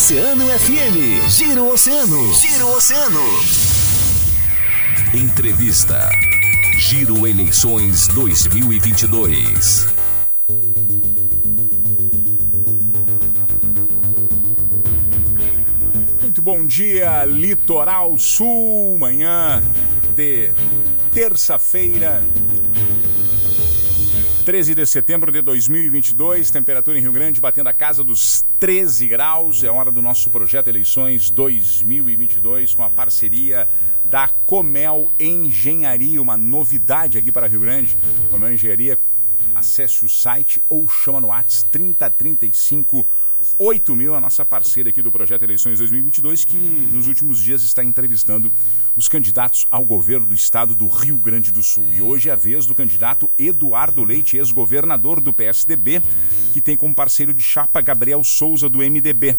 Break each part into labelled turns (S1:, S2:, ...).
S1: Oceano FM. Giro Oceano. Giro Oceano. Entrevista. Giro Eleições 2022.
S2: Muito bom dia, Litoral Sul. Manhã de terça-feira, 13 de setembro de 2022, temperatura em Rio Grande batendo a casa dos 13 graus. É hora do nosso projeto Eleições 2022 com a parceria da Comel Engenharia, uma novidade aqui para Rio Grande. Comel Engenharia, acesse o site ou chama no WhatsApp 3035 8 mil, a nossa parceira aqui do projeto Eleições 2022, que nos últimos dias está entrevistando os candidatos ao governo do estado do Rio Grande do Sul. E hoje é a vez do candidato Eduardo Leite, ex-governador do PSDB, que tem como parceiro de chapa Gabriel Souza do MDB,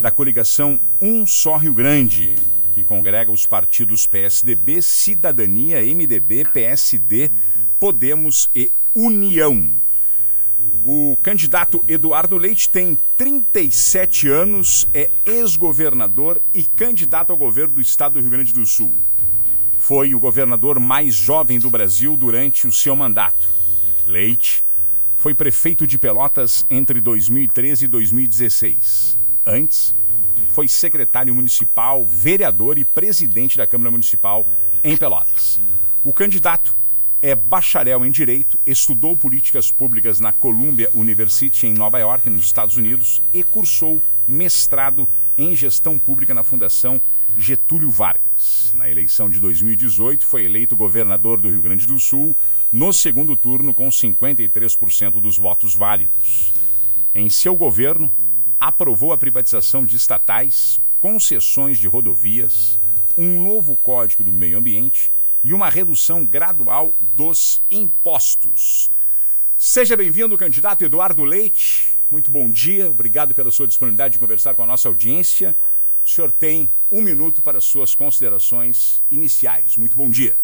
S2: da coligação Um Só Rio Grande, que congrega os partidos PSDB, Cidadania, MDB, PSD, Podemos e União. O candidato Eduardo Leite tem 37 anos, é ex-governador e candidato ao governo do estado do Rio Grande do Sul. Foi o governador mais jovem do Brasil durante o seu mandato. Leite foi prefeito de Pelotas entre 2013 e 2016. Antes, foi secretário municipal, vereador e presidente da Câmara Municipal em Pelotas. O candidato é bacharel em Direito, estudou políticas públicas na Columbia University, em Nova York, nos Estados Unidos, e cursou mestrado em Gestão Pública na Fundação Getúlio Vargas. Na eleição de 2018, foi eleito governador do Rio Grande do Sul, no segundo turno, com 53% dos votos válidos. Em seu governo, aprovou a privatização de estatais, concessões de rodovias, um novo Código do Meio Ambiente e uma redução gradual dos impostos. Seja bem-vindo, candidato Eduardo Leite. Muito bom dia, obrigado pela sua disponibilidade de conversar com a nossa audiência. O senhor tem um minuto para suas considerações iniciais. Muito bom dia.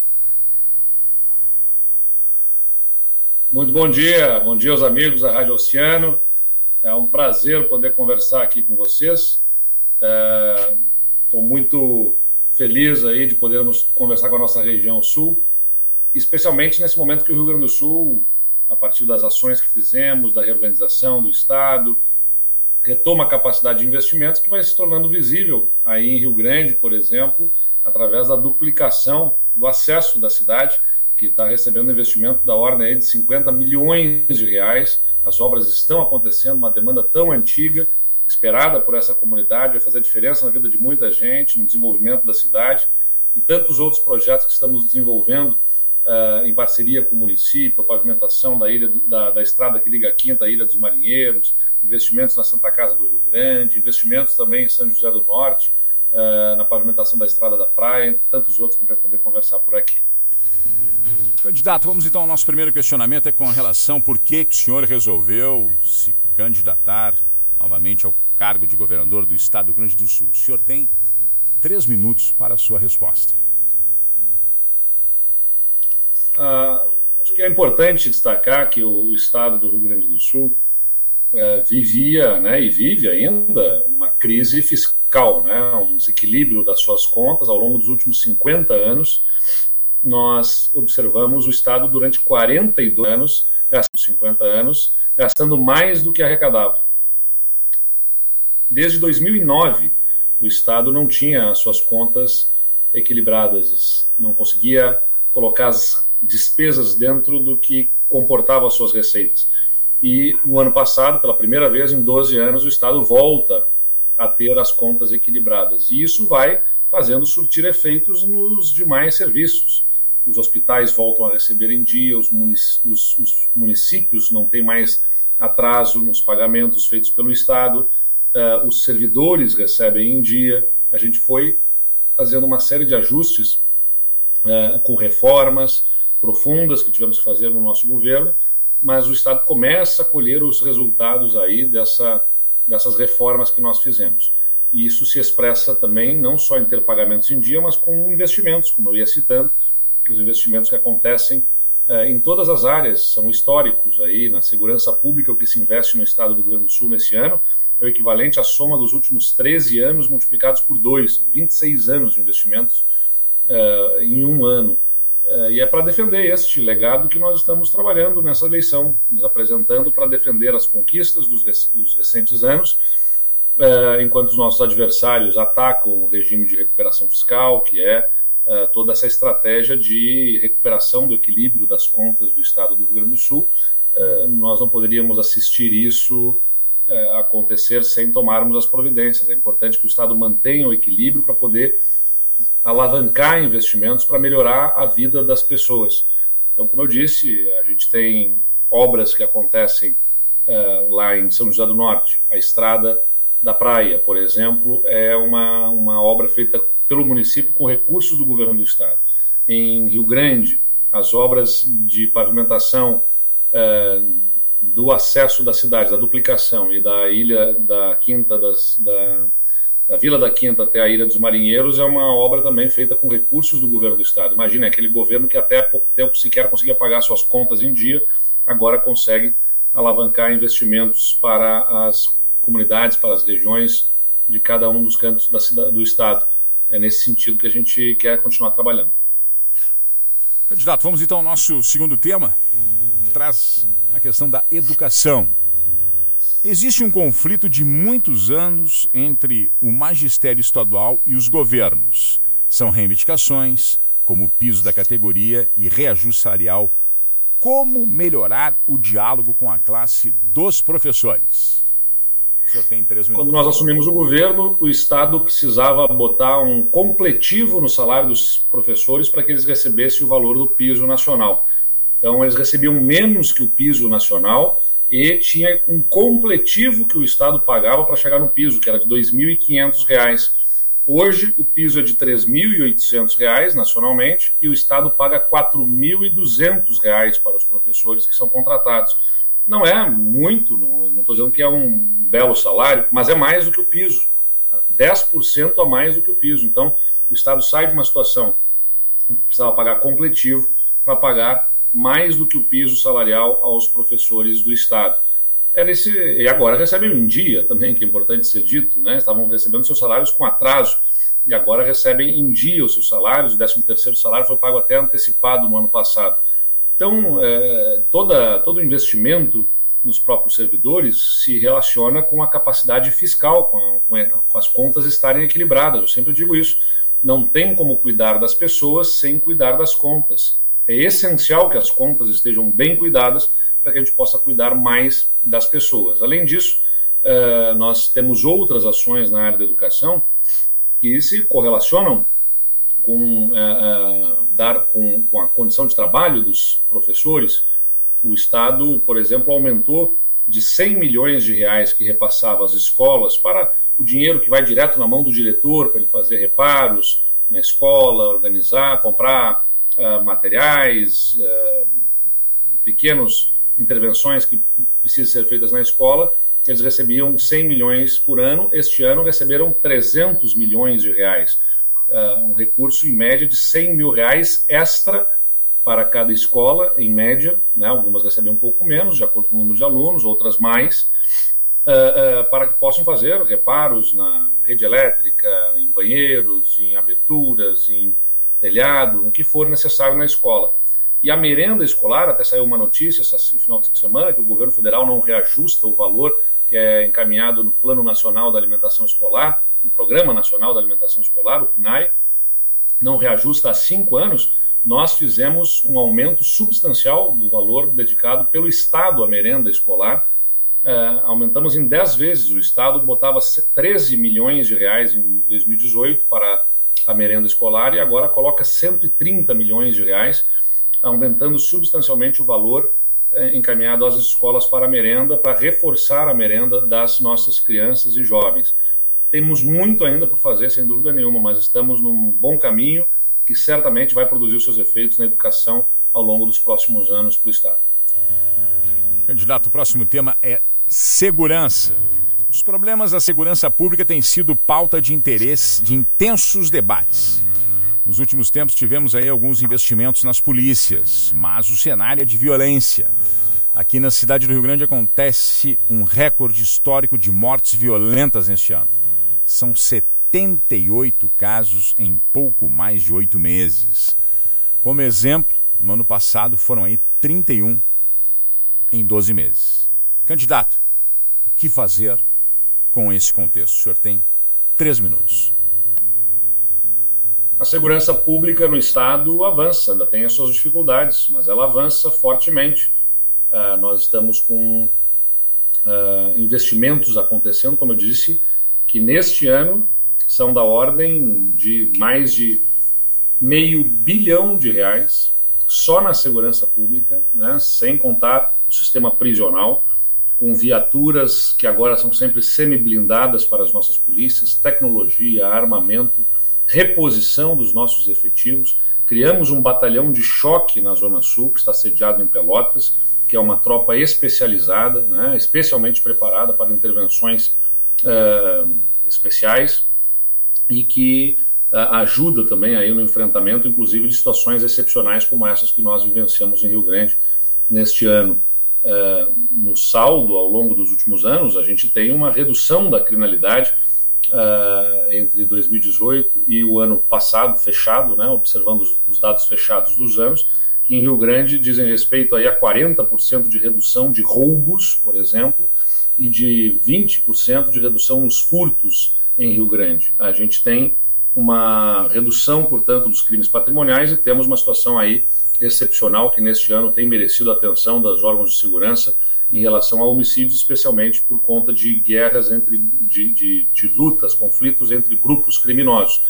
S3: Muito bom dia, bom dia aos amigos da Rádio Oceano. É um prazer poder conversar aqui com vocês. Estou é, muito feliz aí de podermos conversar com a nossa região sul, especialmente nesse momento que o Rio Grande do Sul, a partir das ações que fizemos, da reorganização do Estado, retoma a capacidade de investimentos que vai se tornando visível aí em Rio Grande, por exemplo, através da duplicação do acesso da cidade, que está recebendo investimento da ordem de 50 milhões de reais. As obras estão acontecendo, uma demanda tão antiga, esperada por essa comunidade, vai fazer diferença na vida de muita gente, no desenvolvimento da cidade e tantos outros projetos que estamos desenvolvendo uh, em parceria com o município, a pavimentação da, ilha, da, da estrada que liga a Quinta à Ilha dos Marinheiros, investimentos na Santa Casa do Rio Grande, investimentos também em São José do Norte, uh, na pavimentação da estrada da praia, entre tantos outros que a gente vai poder conversar por aqui.
S2: Candidato, vamos então ao nosso primeiro questionamento é com relação por que, que o senhor resolveu se candidatar novamente ao cargo de governador do estado do Rio Grande do Sul. O senhor tem três minutos para a sua resposta.
S3: Ah, acho que é importante destacar que o estado do Rio Grande do Sul é, vivia né, e vive ainda uma crise fiscal, né, um desequilíbrio das suas contas ao longo dos últimos 50 anos. Nós observamos o Estado durante 42 anos, gastando 50 anos, gastando mais do que arrecadava. Desde 2009, o Estado não tinha as suas contas equilibradas, não conseguia colocar as despesas dentro do que comportava as suas receitas. E no ano passado, pela primeira vez em 12 anos, o Estado volta a ter as contas equilibradas. E isso vai fazendo surtir efeitos nos demais serviços. Os hospitais voltam a receber em dia, os, municípios não têm mais atraso nos pagamentos feitos pelo Estado, uh, os servidores recebem em dia. A gente foi fazendo uma série de ajustes uh, com reformas profundas que tivemos que fazer no nosso governo, mas o Estado começa a colher os resultados aí dessa, dessas reformas que nós fizemos. E isso se expressa também não só em ter pagamentos em dia, mas com investimentos, como eu ia citando, os investimentos que acontecem uh, em todas as áreas são históricos aí na segurança pública o que se investe no Estado do Rio Grande do Sul nesse ano é o equivalente à soma dos últimos 13 anos multiplicados por dois, são 26 anos de investimentos uh, em um ano. Uh, e é para defender este legado que nós estamos trabalhando nessa eleição, nos apresentando para defender as conquistas dos, dos recentes anos, uh, enquanto os nossos adversários atacam o regime de recuperação fiscal, que é toda essa estratégia de recuperação do equilíbrio das contas do Estado do Rio Grande do Sul. nós não poderíamos assistir isso é, acontecer sem tomarmos as providências. É importante que o Estado mantenha o equilíbrio para poder alavancar investimentos para melhorar a vida das pessoas. Então, como eu disse, a gente tem obras que acontecem é, lá em São José do Norte. A estrada da praia, por exemplo, é uma, uma obra feita pelo município com recursos do governo do estado. Em Rio Grande, as obras de pavimentação é, do acesso da cidade, da duplicação e da ilha da Quinta, das, da, da Vila da Quinta até a Ilha dos Marinheiros é uma obra também feita com recursos do governo do estado. Imagina aquele governo que até há pouco tempo sequer conseguia pagar suas contas em dia, agora consegue alavancar investimentos para as comunidades, para as regiões de cada um dos cantos da cidade, do estado. É nesse sentido que a gente quer continuar trabalhando.
S2: Candidato, vamos então ao nosso segundo tema, que traz questão da educação. Existe um conflito de muitos anos entre o magistério estadual e os governos. São reivindicações, como o piso da categoria e reajuste salarial. Como melhorar o diálogo com a classe dos professores?
S3: Quando nós assumimos o governo, o Estado precisava botar um completivo no salário dos professores para que eles recebessem o valor do piso nacional. Então, eles recebiam menos que o piso nacional e tinha um completivo que o Estado pagava para chegar no piso, que era de R$ 2.500. Hoje, o piso é de R$ 3.800 nacionalmente e o Estado paga R$ 4.200 para os professores que são contratados. Não é muito, não estou dizendo que é um belo salário, mas é mais do que o piso. 10% a mais do que o piso. Então, o Estado sai de uma situação que precisava pagar completivo para pagar mais do que o piso salarial aos professores do Estado. Era esse, e agora recebem em dia também, que é importante ser dito, né? estavam recebendo seus salários com atraso e agora recebem em dia os seus salários, o 13º salário foi pago até antecipado no ano passado. Então, é, toda, todo investimento nos próprios servidores se relaciona com a capacidade fiscal, com, a, com as contas estarem equilibradas. Eu sempre digo isso. Não tem como cuidar das pessoas sem cuidar das contas. É essencial que as contas estejam bem cuidadas para que a gente possa cuidar mais das pessoas. Além disso, eh, nós temos outras ações na área da educação que se correlacionam com, eh, eh, dar, com, com a condição de trabalho dos professores. O Estado, por exemplo, aumentou de 100 milhões de reais que repassava às escolas para o dinheiro que vai direto na mão do diretor para ele fazer reparos na escola, organizar, comprar uh, materiais, uh, pequenas intervenções que precisam ser feitas na escola, eles recebiam 100 milhões por ano. Este ano receberam 300 milhões de reais. Uh, um recurso, em média, de 100 mil reais extra para cada escola, em média. Né? Algumas recebem um pouco menos, de acordo com o número de alunos, outras mais. Uh, uh, para que possam fazer reparos na rede elétrica, em banheiros, em aberturas, em telhado, o que for necessário na escola. E a merenda escolar, até saiu uma notícia esse final de semana, que o governo federal não reajusta o valor que é encaminhado no Plano Nacional da Alimentação Escolar, no Programa Nacional da Alimentação Escolar, o PNAE, não reajusta há cinco anos, nós fizemos um aumento substancial do valor dedicado pelo Estado à merenda escolar. Uh, aumentamos em 10 vezes. O Estado botava 13 milhões de reais em 2018 para a merenda escolar e agora coloca 130 milhões de reais, aumentando substancialmente o valor eh, encaminhado às escolas para a merenda, para reforçar a merenda das nossas crianças e jovens. Temos muito ainda por fazer, sem dúvida nenhuma, mas estamos num bom caminho que certamente vai produzir seus efeitos na educação ao longo dos próximos anos para o Estado.
S2: Candidato, o próximo tema é segurança. Os problemas da segurança pública têm sido pauta de interesse de intensos debates. Nos últimos tempos tivemos aí alguns investimentos nas polícias, mas o cenário é de violência. Aqui na cidade do Rio Grande acontece um recorde histórico de mortes violentas neste ano. São 78 casos em pouco mais de oito meses. Como exemplo, no ano passado foram aí 31 em 12 meses. Candidato, o que fazer com esse contexto? O senhor tem três minutos.
S3: A segurança pública no Estado avança, ainda tem as suas dificuldades, mas ela avança fortemente. Uh, nós estamos com uh, investimentos acontecendo, como eu disse, que neste ano são da ordem de mais de meio bilhão de reais só na segurança pública, né, sem contar o sistema prisional, com viaturas que agora são sempre semi-blindadas para as nossas polícias, tecnologia, armamento, reposição dos nossos efetivos. Criamos um batalhão de choque na Zona Sul, que está sediado em Pelotas, que é uma tropa especializada, né, especialmente preparada para intervenções uh, especiais e que uh, ajuda também aí no enfrentamento, inclusive, de situações excepcionais como essas que nós vivenciamos em Rio Grande neste ano. Uh, no saldo, ao longo dos últimos anos, a gente tem uma redução da criminalidade entre 2018 e o ano passado, fechado, né, observando os, os dados fechados dos anos, que em Rio Grande dizem respeito aí a 40% de redução de roubos, por exemplo, e de 20% de redução nos furtos em Rio Grande. A gente tem uma redução, portanto, dos crimes patrimoniais e temos uma situação aí excepcional que neste ano tem merecido a atenção dos órgãos de segurança em relação a homicídios, especialmente por conta de guerras entre de, de, de lutas, conflitos entre grupos criminosos.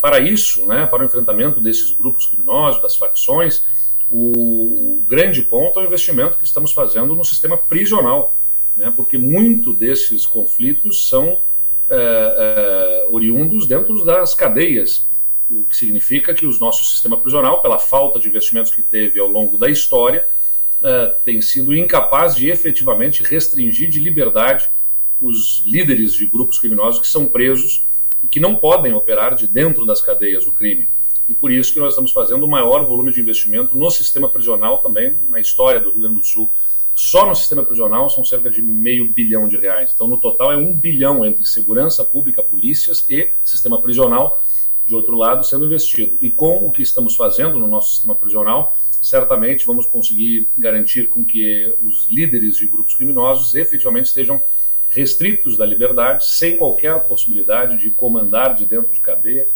S3: Para isso, né, para o enfrentamento desses grupos criminosos, das facções, o grande ponto é o investimento que estamos fazendo no sistema prisional, né, porque muito desses conflitos são é, é, oriundos dentro das cadeias, o que significa que o nosso sistema prisional, pela falta de investimentos que teve ao longo da história, é, tem sido incapaz de efetivamente restringir de liberdade os líderes de grupos criminosos que são presos e que não podem operar de dentro das cadeias o crime. E por isso que nós estamos fazendo o maior volume de investimento no sistema prisional também, na história do Rio Grande do Sul, só no sistema prisional são cerca de meio bilhão de reais. Então, no total, é um bilhão entre segurança pública, polícias e sistema prisional, de outro lado, sendo investido. E com o que estamos fazendo no nosso sistema prisional, certamente vamos conseguir garantir com que os líderes de grupos criminosos efetivamente estejam restritos da liberdade, sem qualquer possibilidade de comandar de dentro de cadeia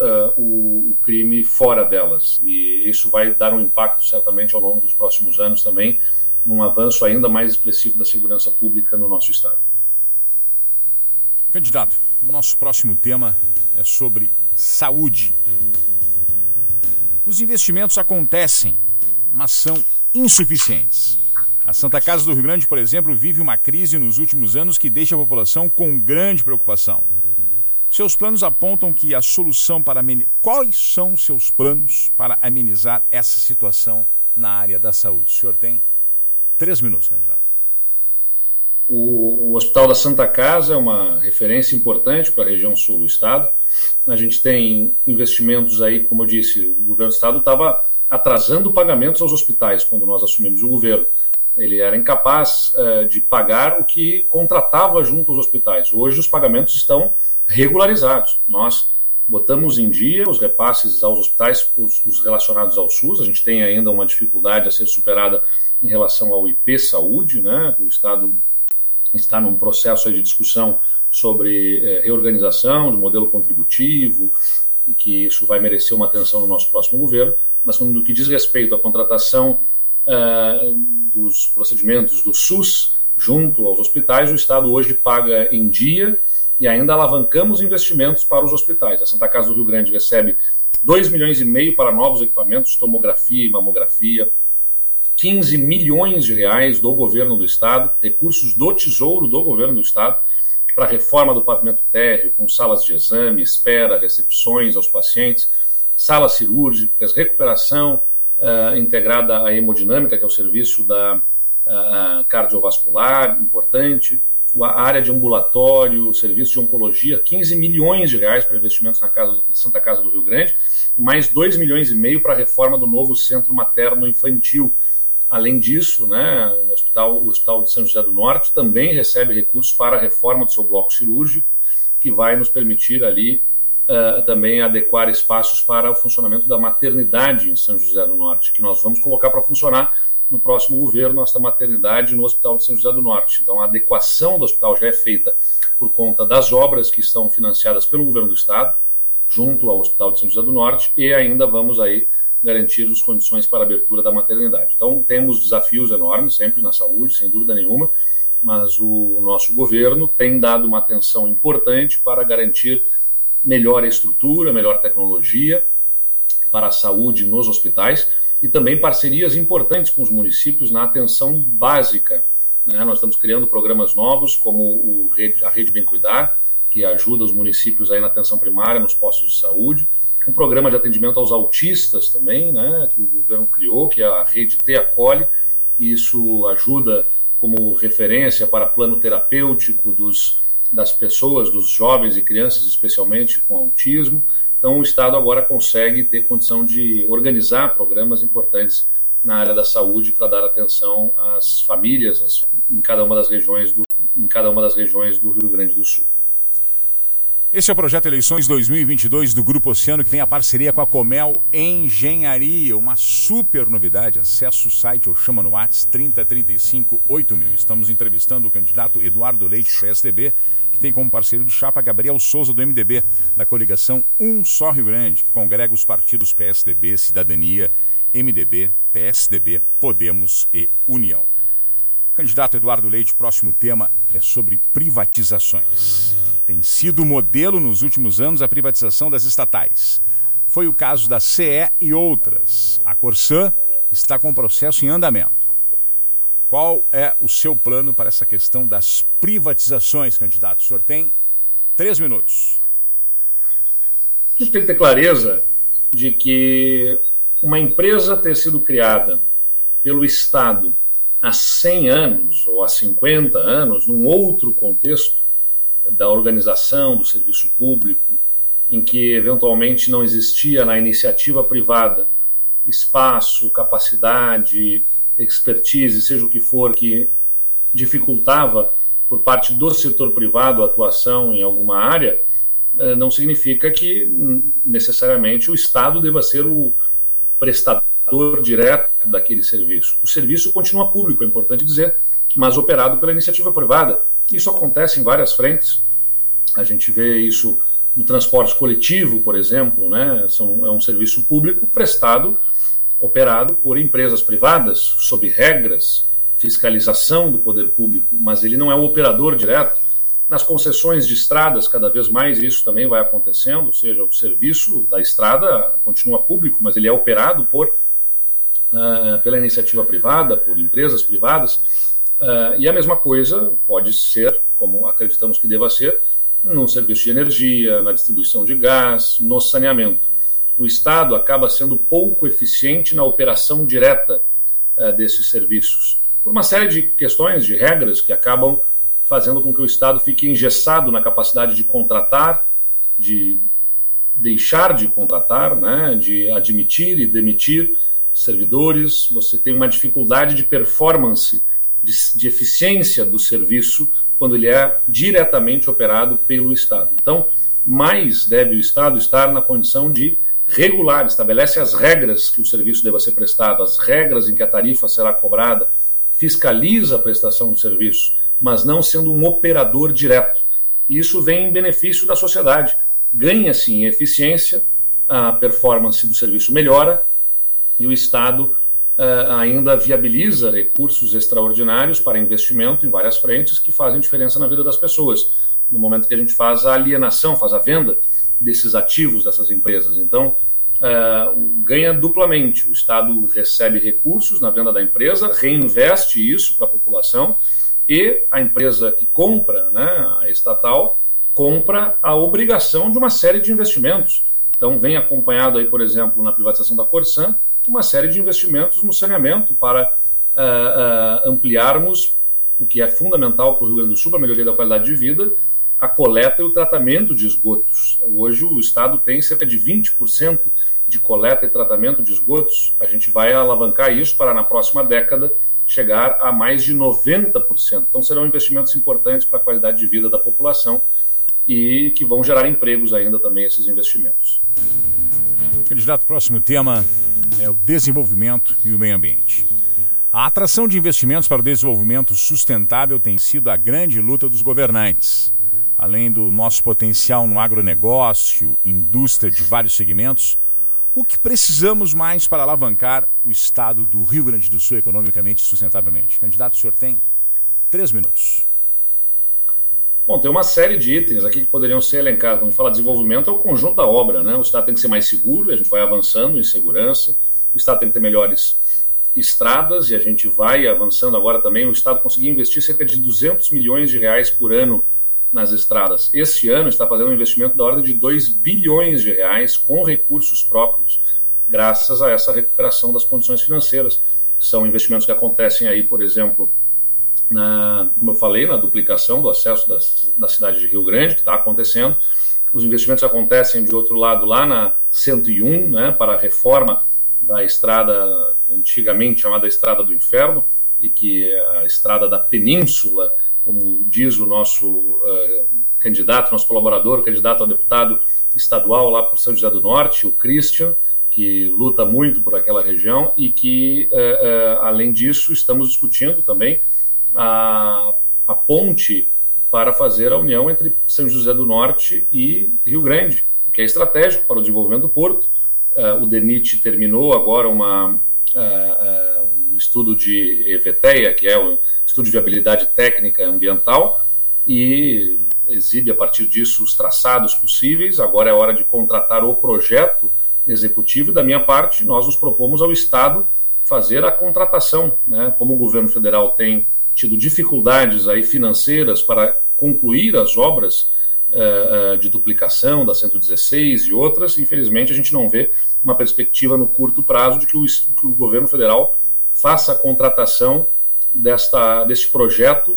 S3: uh, o, o, crime fora delas. E isso vai dar um impacto certamente ao longo dos próximos anos também num avanço ainda mais expressivo da segurança pública no nosso Estado.
S2: Candidato, o nosso próximo tema é sobre saúde. Os investimentos acontecem, mas são insuficientes. A Santa Casa do Rio Grande, por exemplo, vive uma crise nos últimos anos que deixa a população com grande preocupação. Seus planos apontam que a solução para amenizar. Quais são seus planos para amenizar essa situação na área da saúde? O senhor tem Três minutos, candidato.
S3: O, o, Hospital da Santa Casa é uma referência importante para a região sul do estado. A gente tem investimentos aí, como eu disse, o governo do estado estava atrasando pagamentos aos hospitais quando nós assumimos o governo. Ele era incapaz uh, de pagar o que contratava junto aos hospitais. Hoje os pagamentos estão regularizados. Nós botamos em dia os repasses aos hospitais, os, os relacionados ao SUS. A gente tem ainda uma dificuldade a ser superada em relação ao IP Saúde, né? O Estado está num processo de discussão sobre é, reorganização de modelo contributivo, e que isso vai merecer uma atenção no nosso próximo governo, mas no que diz respeito à contratação uh, dos procedimentos do SUS junto aos hospitais, o Estado hoje paga em dia e ainda alavancamos investimentos para os hospitais. A Santa Casa do Rio Grande recebe 2 milhões e meio para novos equipamentos, tomografia e mamografia, 15 milhões de reais do governo do estado, recursos do Tesouro do governo do estado, para reforma do pavimento térreo, com salas de exame, espera, recepções aos pacientes, salas cirúrgicas, recuperação uh, integrada à hemodinâmica, que é o serviço da uh, cardiovascular, importante, a área de ambulatório, serviço de oncologia, 15 milhões de reais para investimentos na, casa, na Santa Casa do Rio Grande, e mais 2 milhões e meio para a reforma do novo centro materno infantil, Além disso, né, o, hospital, o Hospital de São José do Norte também recebe recursos para a reforma do seu bloco cirúrgico, que vai nos permitir ali uh, também adequar espaços para o funcionamento da maternidade em São José do Norte, que nós vamos colocar para funcionar no próximo governo, esta maternidade no Hospital de São José do Norte. Então, a adequação do hospital já é feita por conta das obras que estão financiadas pelo governo do Estado, junto ao Hospital de São José do Norte, e ainda vamos aí garantir as condições para a abertura da maternidade. Então, temos desafios enormes sempre na saúde, sem dúvida nenhuma, mas o nosso governo tem dado uma atenção importante para garantir melhor estrutura, melhor tecnologia para a saúde nos hospitais e também parcerias importantes com os municípios na atenção básica. Né? Nós estamos criando programas novos, como Rede, a Rede Bem Cuidar, que ajuda os municípios aí na atenção primária, nos postos de saúde. Um programa de atendimento aos autistas também, né? que o governo criou, que é a Rede Te Acolhe. Isso ajuda como referência para plano terapêutico dos, das pessoas, dos jovens e crianças, especialmente com autismo. Então, o Estado agora consegue ter condição de organizar programas importantes na área da saúde para dar atenção às famílias em cada uma das regiões do em cada uma das regiões do Rio Grande do Sul.
S2: Esse é o projeto Eleições 2022 do Grupo Oceano, que tem a parceria com a Comel Engenharia. Uma super novidade. Acesse o site ou chama no WhatsApp 3035 8000. Estamos entrevistando o candidato Eduardo Leite, PSDB, que tem como parceiro de chapa Gabriel Souza, do MDB, da coligação Um Só Rio Grande, que congrega os partidos PSDB, Cidadania, MDB, PSDB, Podemos e União. Candidato Eduardo Leite, próximo tema é sobre privatizações. Tem sido modelo nos últimos anos a privatização das estatais. Foi o caso da CE e outras. A Corsã está com o processo em andamento. Qual é o seu plano para essa questão das privatizações, candidato? O senhor tem três minutos.
S3: A gente tem que ter clareza de que uma empresa ter sido criada pelo Estado há 100 anos ou há 50 anos, num outro contexto, da organização do serviço público, em que eventualmente não existia na iniciativa privada espaço, capacidade, expertise, seja o que for, que dificultava por parte do setor privado a atuação em alguma área, eh, não significa que necessariamente o Estado deva ser o prestador direto daquele serviço. O serviço continua público, é importante dizer, mas operado pela iniciativa privada. Isso acontece em várias frentes. A gente vê isso no transporte coletivo, por exemplo, né? São, é um serviço público prestado, operado por empresas privadas, sob regras, fiscalização do poder público, mas ele não é o operador direto. Nas concessões de estradas, cada vez mais isso também vai acontecendo, ou seja, o serviço da estrada continua público, mas ele é operado por uh, pela iniciativa privada, por empresas privadas. Uh, e a mesma coisa pode ser, como acreditamos que deva ser, no serviço de energia, na distribuição de gás, no saneamento. O Estado acaba sendo pouco eficiente na operação direta uh, desses serviços, por uma série de questões, de regras que acabam fazendo com que o Estado fique engessado na capacidade de contratar, de deixar de contratar, né, de admitir e demitir servidores. Você tem uma dificuldade de performance de, de eficiência do serviço quando ele é diretamente operado pelo Estado. Então, mais deve o Estado estar na condição de regular, estabelece as regras que o serviço deva ser prestado, as regras em que a tarifa será cobrada, fiscaliza a prestação do serviço, mas não sendo um operador direto. Isso vem em benefício da sociedade. Ganha-se em eficiência, a performance do serviço melhora e o Estado ainda viabiliza recursos extraordinários para investimento em várias frentes que fazem diferença na vida das pessoas. No momento que a gente faz a alienação, faz a venda desses ativos dessas empresas. Então, uh, ganha duplamente. O Estado recebe recursos na venda da empresa, reinveste isso para a população e a empresa que compra, né, a estatal, compra a obrigação de uma série de investimentos. Então, vem acompanhado aí, por exemplo, na privatização da Corsan, uma série de investimentos no saneamento para uh, uh, ampliarmos o que é fundamental para o Rio Grande do Sul, para a melhoria da qualidade de vida, a coleta e o tratamento de esgotos. Hoje o Estado tem cerca de 20% de coleta e tratamento de esgotos, a gente vai alavancar isso para, na próxima década, chegar a mais de 90%. Então, serão investimentos importantes para a qualidade de vida da população e que vão gerar empregos ainda também, esses investimentos.
S2: Candidato, próximo tema é o desenvolvimento e o meio ambiente. A atração de investimentos para o desenvolvimento sustentável tem sido a grande luta dos governantes. Além do nosso potencial no agronegócio, indústria de vários segmentos, o que precisamos mais para alavancar o estado do Rio Grande do Sul economicamente e sustentavelmente? Candidato, o senhor tem três minutos.
S3: Bom, tem uma série de itens aqui que poderiam ser elencados. Quando a gente fala de desenvolvimento, é o conjunto da obra, né? O Estado tem que ser mais seguro, a gente vai avançando em segurança. O Estado tem que ter melhores estradas e a gente vai avançando agora também. O Estado conseguiu investir cerca de 200 milhões de reais por ano nas estradas. Este ano está fazendo um investimento da ordem de 2 bilhões de reais com recursos próprios, graças a essa recuperação das condições financeiras. São investimentos que acontecem aí, por exemplo, na, como eu falei, na duplicação do acesso da, da cidade de Rio Grande, que está acontecendo. Os investimentos acontecem de outro lado lá na 101, né, para a reforma da estrada antigamente chamada Estrada do Inferno, e que é a estrada da Península, como diz o nosso uh, candidato, nosso colaborador, candidato a deputado estadual lá por São José do Norte, o Christian, que luta muito por aquela região e que, uh, uh, além disso, estamos discutindo também a, a ponte para fazer a união entre São José do Norte e Rio Grande, que é estratégico para o desenvolvimento do porto. O DENIT terminou agora uma, um estudo de EVTEA, que é o estudo de viabilidade técnica ambiental, e exibe a partir disso os traçados possíveis. Agora é hora de contratar o projeto executivo. E da minha parte, nós nos propomos ao Estado fazer a contratação. Né? Como o governo federal tem tido dificuldades aí financeiras para concluir as obras de duplicação da 116 e outras, infelizmente a gente não vê uma perspectiva no curto prazo de que o, que o governo federal faça a contratação desta, deste projeto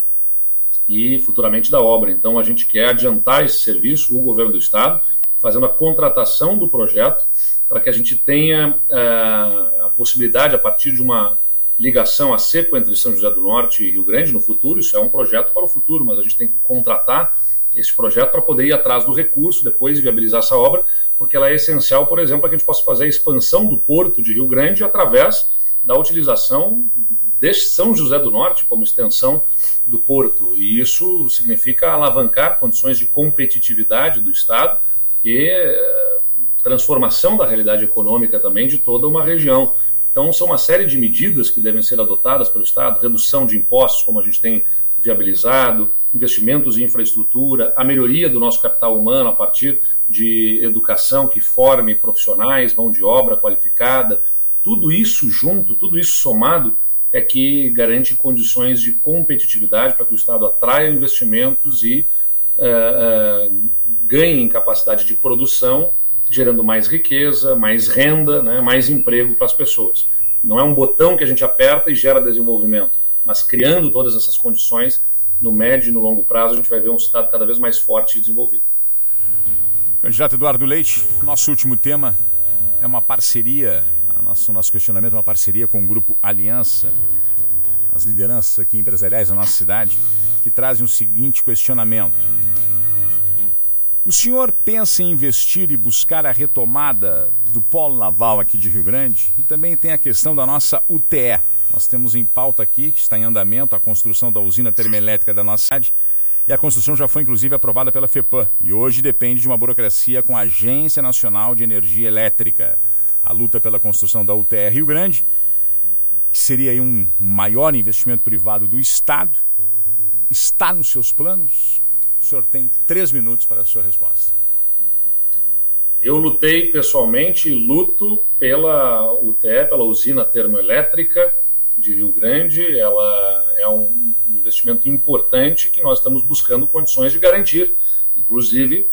S3: e futuramente da obra. Então, a gente quer adiantar esse serviço, o governo do Estado, fazendo a contratação do projeto, para que a gente tenha uh, a possibilidade, a partir de uma ligação a seco entre São José do Norte e Rio Grande no futuro, isso é um projeto para o futuro, mas a gente tem que contratar esse projeto para poder ir atrás do recurso, depois viabilizar essa obra, porque ela é essencial, por exemplo, para que a gente possa fazer a expansão do porto de Rio Grande através da utilização de São José do Norte como extensão do porto. E isso significa alavancar condições de competitividade do Estado e eh, transformação da realidade econômica também de toda uma região. Então, são uma série de medidas que devem ser adotadas pelo Estado, redução de impostos, como a gente tem viabilizado, investimentos em infraestrutura, a melhoria do nosso capital humano a partir de educação que forme profissionais, mão de obra qualificada, tudo isso junto, tudo isso somado, é que garante condições de competitividade para que o Estado atraia investimentos e uh, uh, ganhe em capacidade de produção, gerando mais riqueza, mais renda, né, mais emprego para as pessoas. Não é um botão que a gente aperta e gera desenvolvimento, mas criando todas essas condições, no médio e no longo prazo, a gente vai ver um Estado cada vez mais forte e desenvolvido.
S2: Candidato Eduardo Leite, nosso último tema é uma parceria nosso, nosso questionamento é uma parceria com o grupo Aliança, as lideranças aqui empresariais da nossa cidade, que trazem o seguinte questionamento. O senhor pensa em investir e buscar a retomada do polo naval aqui de Rio Grande? E também tem a questão da nossa UTE. Nós temos em pauta aqui, que está em andamento, a construção da usina termoelétrica da nossa cidade. E a construção já foi inclusive aprovada pela FEPAM. E hoje depende de uma burocracia com a Agência Nacional de Energia Elétrica a luta pela construção da UTR Rio Grande, que seria um maior investimento privado do Estado. Está nos seus planos? O senhor tem três minutos para a sua resposta.
S3: Eu lutei pessoalmente e luto pela UTE, pela usina termoelétrica de Rio Grande. Ela é um investimento importante que nós estamos buscando condições de garantir. Inclusive,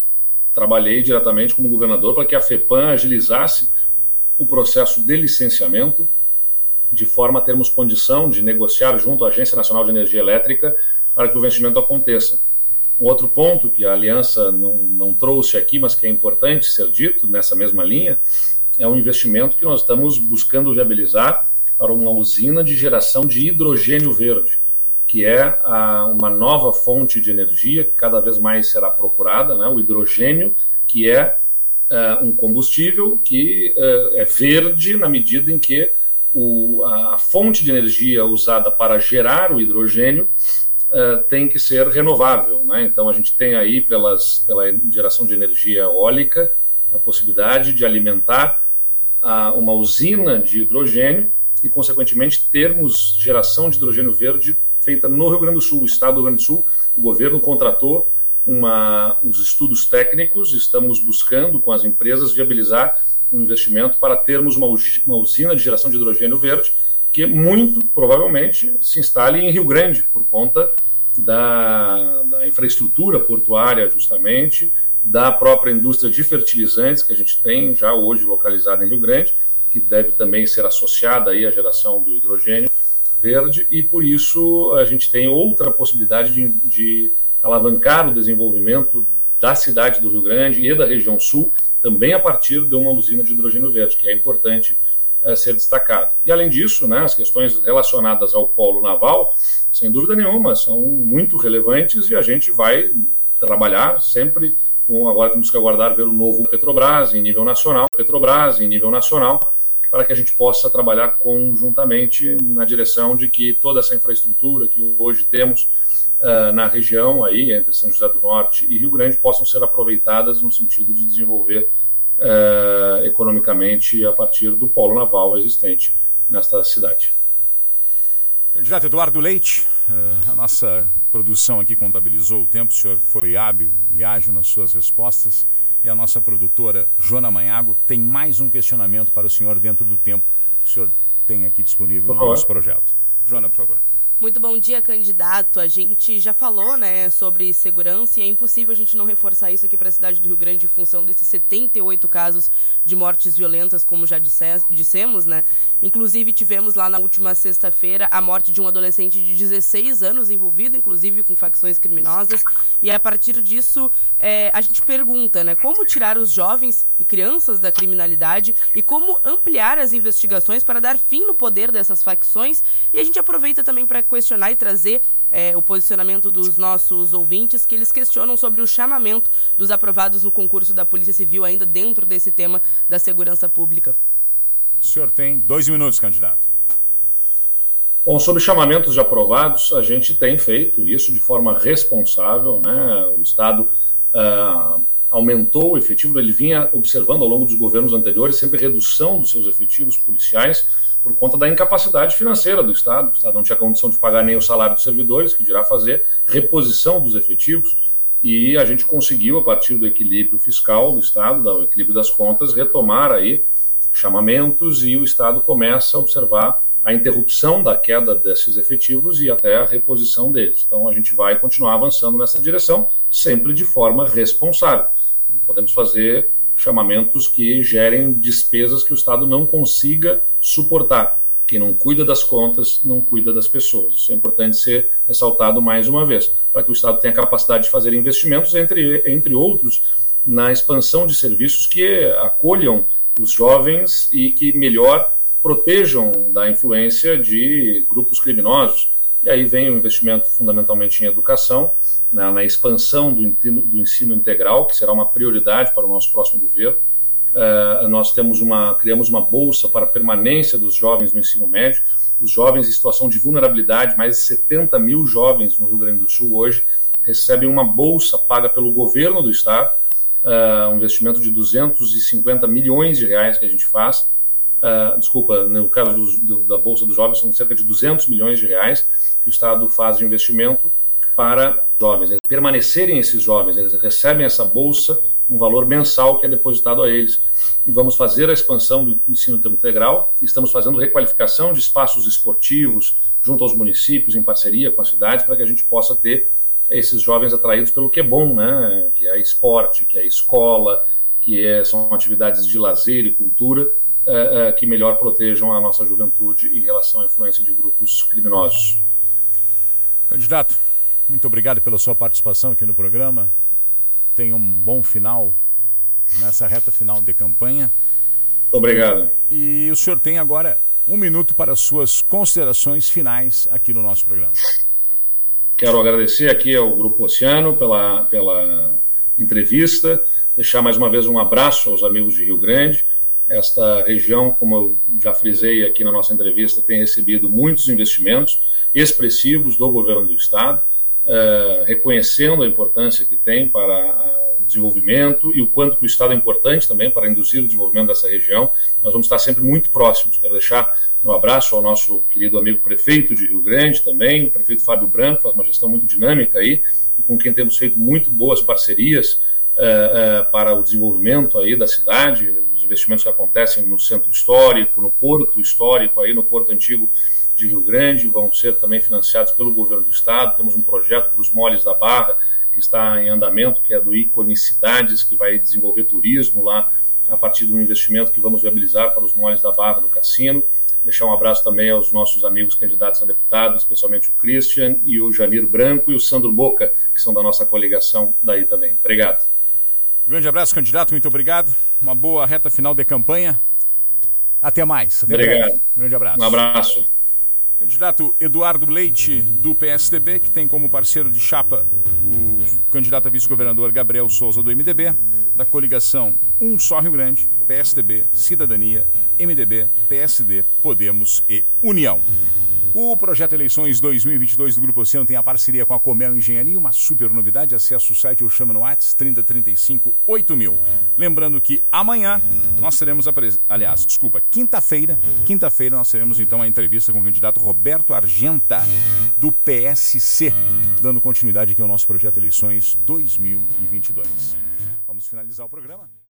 S3: trabalhei diretamente como governador para que a FEPAM agilizasse o processo de licenciamento, de forma a termos condição de negociar junto à Agência Nacional de Energia Elétrica para que o vencimento aconteça. Outro ponto que a aliança não, não trouxe aqui, mas que é importante ser dito nessa mesma linha, é um investimento que nós estamos buscando viabilizar para uma usina de geração de hidrogênio verde, que é a, uma nova fonte de energia que cada vez mais será procurada, né? o hidrogênio, que é uh, um combustível que uh, é verde na medida em que o, a, a, fonte de energia usada para gerar o hidrogênio uh, tem que ser renovável. Né? Então a gente tem aí pelas, pela geração de energia eólica a possibilidade de alimentar uma usina de hidrogênio e, consequentemente, termos geração de hidrogênio verde feita no Rio Grande do Sul. O Estado do Rio Grande do Sul, o governo contratou uma, os estudos técnicos, estamos buscando com as empresas viabilizar um investimento para termos uma, uma usina de geração de hidrogênio verde que muito provavelmente se instale em Rio Grande, por conta da, da infraestrutura portuária, justamente, da própria indústria de fertilizantes que a gente tem já hoje localizada em Rio Grande, que deve também ser associada aí à geração do hidrogênio verde, e por isso a gente tem outra possibilidade de, de alavancar o desenvolvimento da cidade do Rio Grande e da região sul, também a partir de uma usina de hidrogênio verde, que é importante uh, ser destacado. E além disso, né, as questões relacionadas ao polo naval, sem dúvida nenhuma, são muito relevantes e a gente vai trabalhar sempre com agora temos que aguardar ver o novo Petrobras em nível nacional, Petrobras em nível nacional, para que a gente possa trabalhar conjuntamente na direção de que toda essa infraestrutura que hoje temos uh, na região aí entre São José do Norte e Rio Grande possam ser aproveitadas no sentido de desenvolver uh, economicamente a partir do polo naval existente nesta cidade.
S2: Candidato Eduardo Leite, uh, a nossa produção aqui contabilizou o tempo, o senhor foi hábil e ágil nas suas respostas. E a nossa produtora, Joana Manhago, tem mais um questionamento para o senhor dentro do tempo que o senhor tem aqui disponível no nosso projeto. Joana, por favor.
S4: Muito bom dia, candidato. A gente já falou, né, sobre segurança e é impossível a gente não reforçar isso aqui para a cidade do Rio Grande em função desses 78 casos de mortes violentas, como já disse, dissemos, né? Inclusive tivemos lá na última sexta-feira a morte de um adolescente de 16 anos envolvido, inclusive com facções criminosas. E a partir disso é, a gente pergunta, né, como tirar os jovens e crianças da criminalidade e como ampliar as investigações para dar fim no poder dessas facções. E a gente aproveita também para questionar e trazer é, o posicionamento dos nossos ouvintes, que eles questionam sobre o chamamento dos aprovados no concurso da Polícia Civil, ainda dentro desse tema da segurança pública.
S2: O senhor tem dois minutos, candidato.
S3: Bom, sobre chamamentos de aprovados, a gente tem feito isso de forma responsável. Né? O Estado uh, aumentou o efetivo, ele vinha observando ao longo dos governos anteriores sempre redução dos seus efetivos policiais por conta da incapacidade financeira do Estado. O Estado não tinha condição de pagar nem o salário dos servidores, que dirá fazer reposição dos efetivos, e a gente conseguiu, a partir do equilíbrio fiscal do Estado, do equilíbrio das contas, retomar aí chamamentos e o Estado começa a observar a interrupção da queda desses efetivos e até a reposição deles. Então a gente vai continuar avançando nessa direção, sempre de forma responsável. Não podemos fazer chamamentos que gerem despesas que o Estado não consiga suportar. Quem não cuida das contas não cuida das pessoas. Isso é importante ser ressaltado mais uma vez, para que o Estado tenha capacidade de fazer investimentos, entre, entre outros, na expansão de serviços que acolham os jovens e que melhor protejam da influência de grupos criminosos. E aí vem o investimento fundamentalmente em educação, na, na expansão do ensino, do ensino, integral, que será uma prioridade para o nosso próximo governo. Uh, nós temos uma, criamos uma bolsa para permanência dos jovens no ensino médio. Os jovens em situação de vulnerabilidade, mais de 70 mil jovens no Rio Grande do Sul hoje, recebem uma bolsa paga pelo governo do estado, uh, um investimento de 250 milhões de reais que a gente faz. Uh, desculpa, no caso do, do, da Bolsa dos Jovens, são cerca de 200 milhões de reais que o Estado faz de investimento para jovens. Eles permanecerem esses jovens, eles recebem essa bolsa, um valor mensal que é depositado a eles. E vamos fazer a expansão do ensino tempo integral, estamos fazendo requalificação de espaços esportivos junto aos municípios, em parceria com as cidades, para que a gente possa ter esses jovens atraídos pelo que é bom, né? que é esporte, que é escola, que é, são atividades de lazer e cultura, é, é, que melhor protejam a nossa juventude em relação à influência de grupos criminosos.
S2: Candidato, muito obrigado pela sua participação aqui no programa. Tenha um bom final nessa reta final de campanha.
S3: Obrigado.
S2: E o senhor tem agora um minuto para suas considerações finais aqui no nosso programa.
S3: Quero agradecer aqui ao Grupo Oceano pela, pela entrevista, deixar mais uma vez um abraço aos amigos de Rio Grande. Esta região, como eu já frisei aqui na nossa entrevista, tem recebido muitos investimentos expressivos do governo do Estado, uh, reconhecendo a importância que tem para o desenvolvimento e o quanto que o Estado é importante também para induzir o desenvolvimento dessa região. Nós vamos estar sempre muito próximos. Quero deixar um abraço ao nosso querido amigo prefeito de Rio Grande também, o prefeito Fábio Branco, faz uma gestão muito dinâmica aí, e com quem temos feito muito boas parcerias uh, uh, para o desenvolvimento aí da cidade, os investimentos que acontecem no centro histórico, no porto histórico aí, no porto antigo de Rio Grande, vão ser também financiados pelo governo do estado. Temos um projeto para os moles da Barra que está em andamento, que é do Iconicidades, que vai desenvolver turismo lá a partir de um investimento que vamos viabilizar para os moles da Barra do Cassino. Deixar um abraço também aos nossos amigos candidatos a deputado, especialmente o Christian e o Janir Branco e o Sandro Boca, que são da nossa coligação daí também. Obrigado.
S2: Um grande abraço, candidato, muito obrigado. Uma boa reta final de campanha. Até mais. Até
S3: obrigado.
S2: Um grande abraço.
S3: Um abraço.
S2: Candidato Eduardo Leite, do PSDB, que tem como parceiro de chapa o candidato a vice-governador Gabriel Souza, do MDB, da coligação Um Só Rio Grande, PSDB, Cidadania, MDB, PSD, Podemos e União. O projeto Eleições 2022 do Grupo Oceano tem a parceria com a Comel Engenharia, uma super novidade. Acesse o site ou chama no WhatsApp 3035 8000. Lembrando que amanhã nós teremos a pres... aliás, desculpa, quinta-feira, quinta-feira nós teremos então a entrevista com o candidato Roberto Argenta do PSC, dando continuidade aqui ao nosso projeto Eleições 2022. Vamos finalizar o programa.